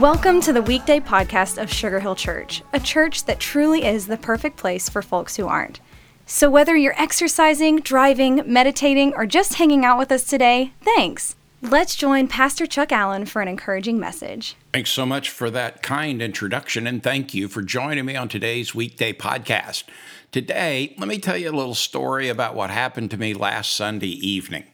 Welcome to the weekday podcast of Sugar Hill Church, a church that truly is the perfect place for folks who aren't. So, whether you're exercising, driving, meditating, or just hanging out with us today, thanks. Let's join Pastor Chuck Allen for an encouraging message. Thanks so much for that kind introduction, and thank you for joining me on today's weekday podcast. Today, let me tell you a little story about what happened to me last Sunday evening.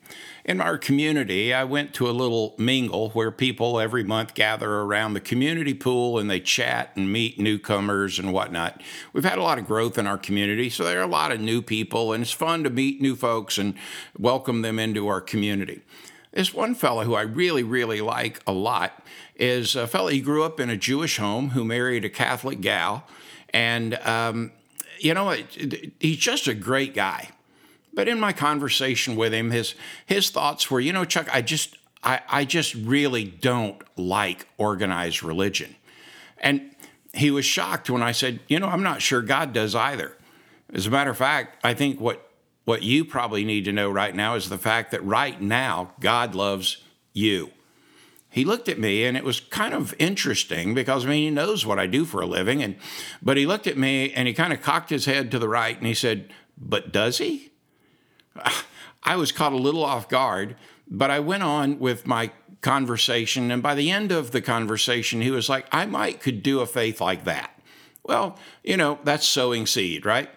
In our community, I went to a little mingle where people every month gather around the community pool and they chat and meet newcomers and whatnot. We've had a lot of growth in our community, so there are a lot of new people, and it's fun to meet new folks and welcome them into our community. This one fellow who I really, really like a lot is a fellow. He grew up in a Jewish home who married a Catholic gal, and um, you know, he's just a great guy. But in my conversation with him, his his thoughts were, you know, Chuck, I just I, I just really don't like organized religion. And he was shocked when I said, you know, I'm not sure God does either. As a matter of fact, I think what what you probably need to know right now is the fact that right now God loves you. He looked at me and it was kind of interesting because I mean he knows what I do for a living and but he looked at me and he kind of cocked his head to the right and he said, "But does he?" I was caught a little off guard, but I went on with my conversation. And by the end of the conversation, he was like, I might could do a faith like that. Well, you know, that's sowing seed, right?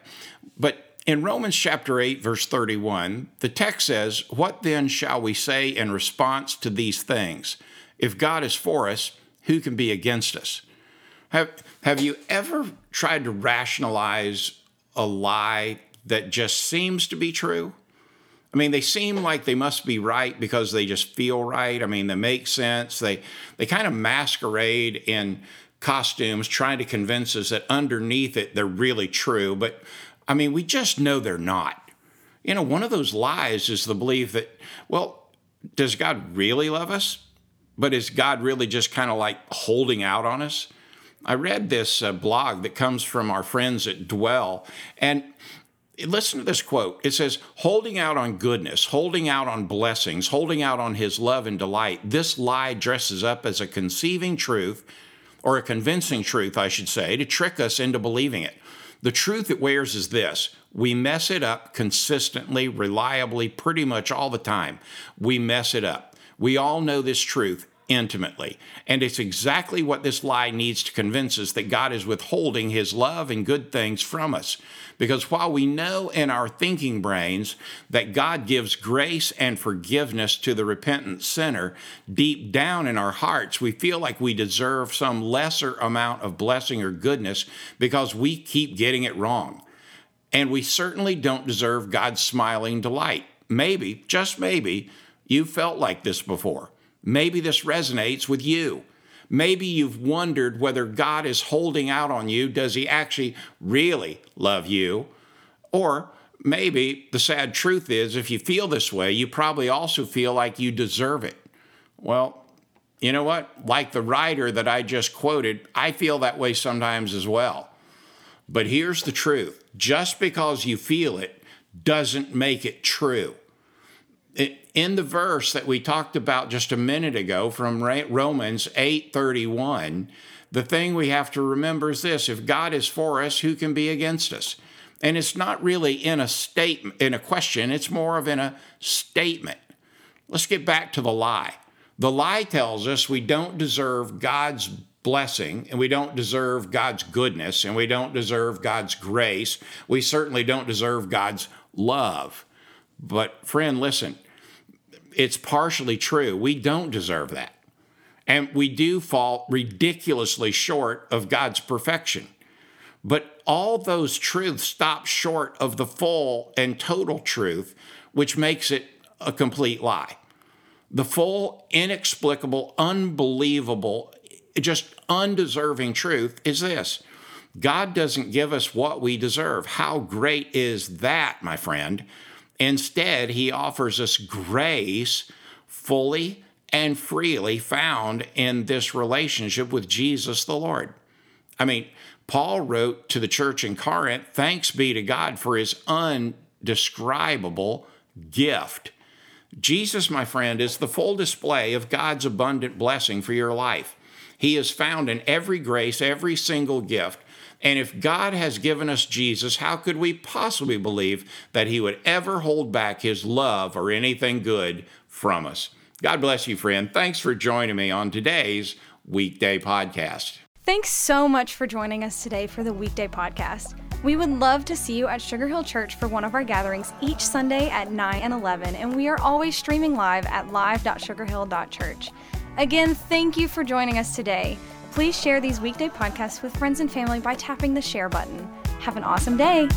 But in Romans chapter 8, verse 31, the text says, What then shall we say in response to these things? If God is for us, who can be against us? Have, have you ever tried to rationalize a lie that just seems to be true? I mean, they seem like they must be right because they just feel right. I mean, they make sense. They they kind of masquerade in costumes trying to convince us that underneath it they're really true, but I mean, we just know they're not. You know, one of those lies is the belief that well, does God really love us? But is God really just kind of like holding out on us? I read this uh, blog that comes from our friends at Dwell, and listen to this quote. It says, holding out on goodness, holding out on blessings, holding out on his love and delight. This lie dresses up as a conceiving truth, or a convincing truth, I should say, to trick us into believing it. The truth it wears is this we mess it up consistently, reliably, pretty much all the time. We mess it up. We all know this truth intimately. And it's exactly what this lie needs to convince us that God is withholding his love and good things from us. Because while we know in our thinking brains that God gives grace and forgiveness to the repentant sinner, deep down in our hearts, we feel like we deserve some lesser amount of blessing or goodness because we keep getting it wrong. And we certainly don't deserve God's smiling delight. Maybe, just maybe, you felt like this before. Maybe this resonates with you. Maybe you've wondered whether God is holding out on you. Does he actually really love you? Or maybe the sad truth is, if you feel this way, you probably also feel like you deserve it. Well, you know what? Like the writer that I just quoted, I feel that way sometimes as well. But here's the truth just because you feel it doesn't make it true in the verse that we talked about just a minute ago from Romans 8:31, the thing we have to remember is this, if God is for us, who can be against us? And it's not really in a statement in a question, it's more of in a statement. Let's get back to the lie. The lie tells us we don't deserve God's blessing and we don't deserve God's goodness and we don't deserve God's grace. We certainly don't deserve God's love. But, friend, listen, it's partially true. We don't deserve that. And we do fall ridiculously short of God's perfection. But all those truths stop short of the full and total truth, which makes it a complete lie. The full, inexplicable, unbelievable, just undeserving truth is this God doesn't give us what we deserve. How great is that, my friend? Instead, he offers us grace fully and freely found in this relationship with Jesus the Lord. I mean, Paul wrote to the church in Corinth, Thanks be to God for his undescribable gift. Jesus, my friend, is the full display of God's abundant blessing for your life. He is found in every grace, every single gift. And if God has given us Jesus, how could we possibly believe that He would ever hold back His love or anything good from us? God bless you, friend. Thanks for joining me on today's weekday podcast. Thanks so much for joining us today for the weekday podcast. We would love to see you at Sugar Hill Church for one of our gatherings each Sunday at 9 and 11, and we are always streaming live at live.sugarhill.church. Again, thank you for joining us today. Please share these weekday podcasts with friends and family by tapping the share button. Have an awesome day.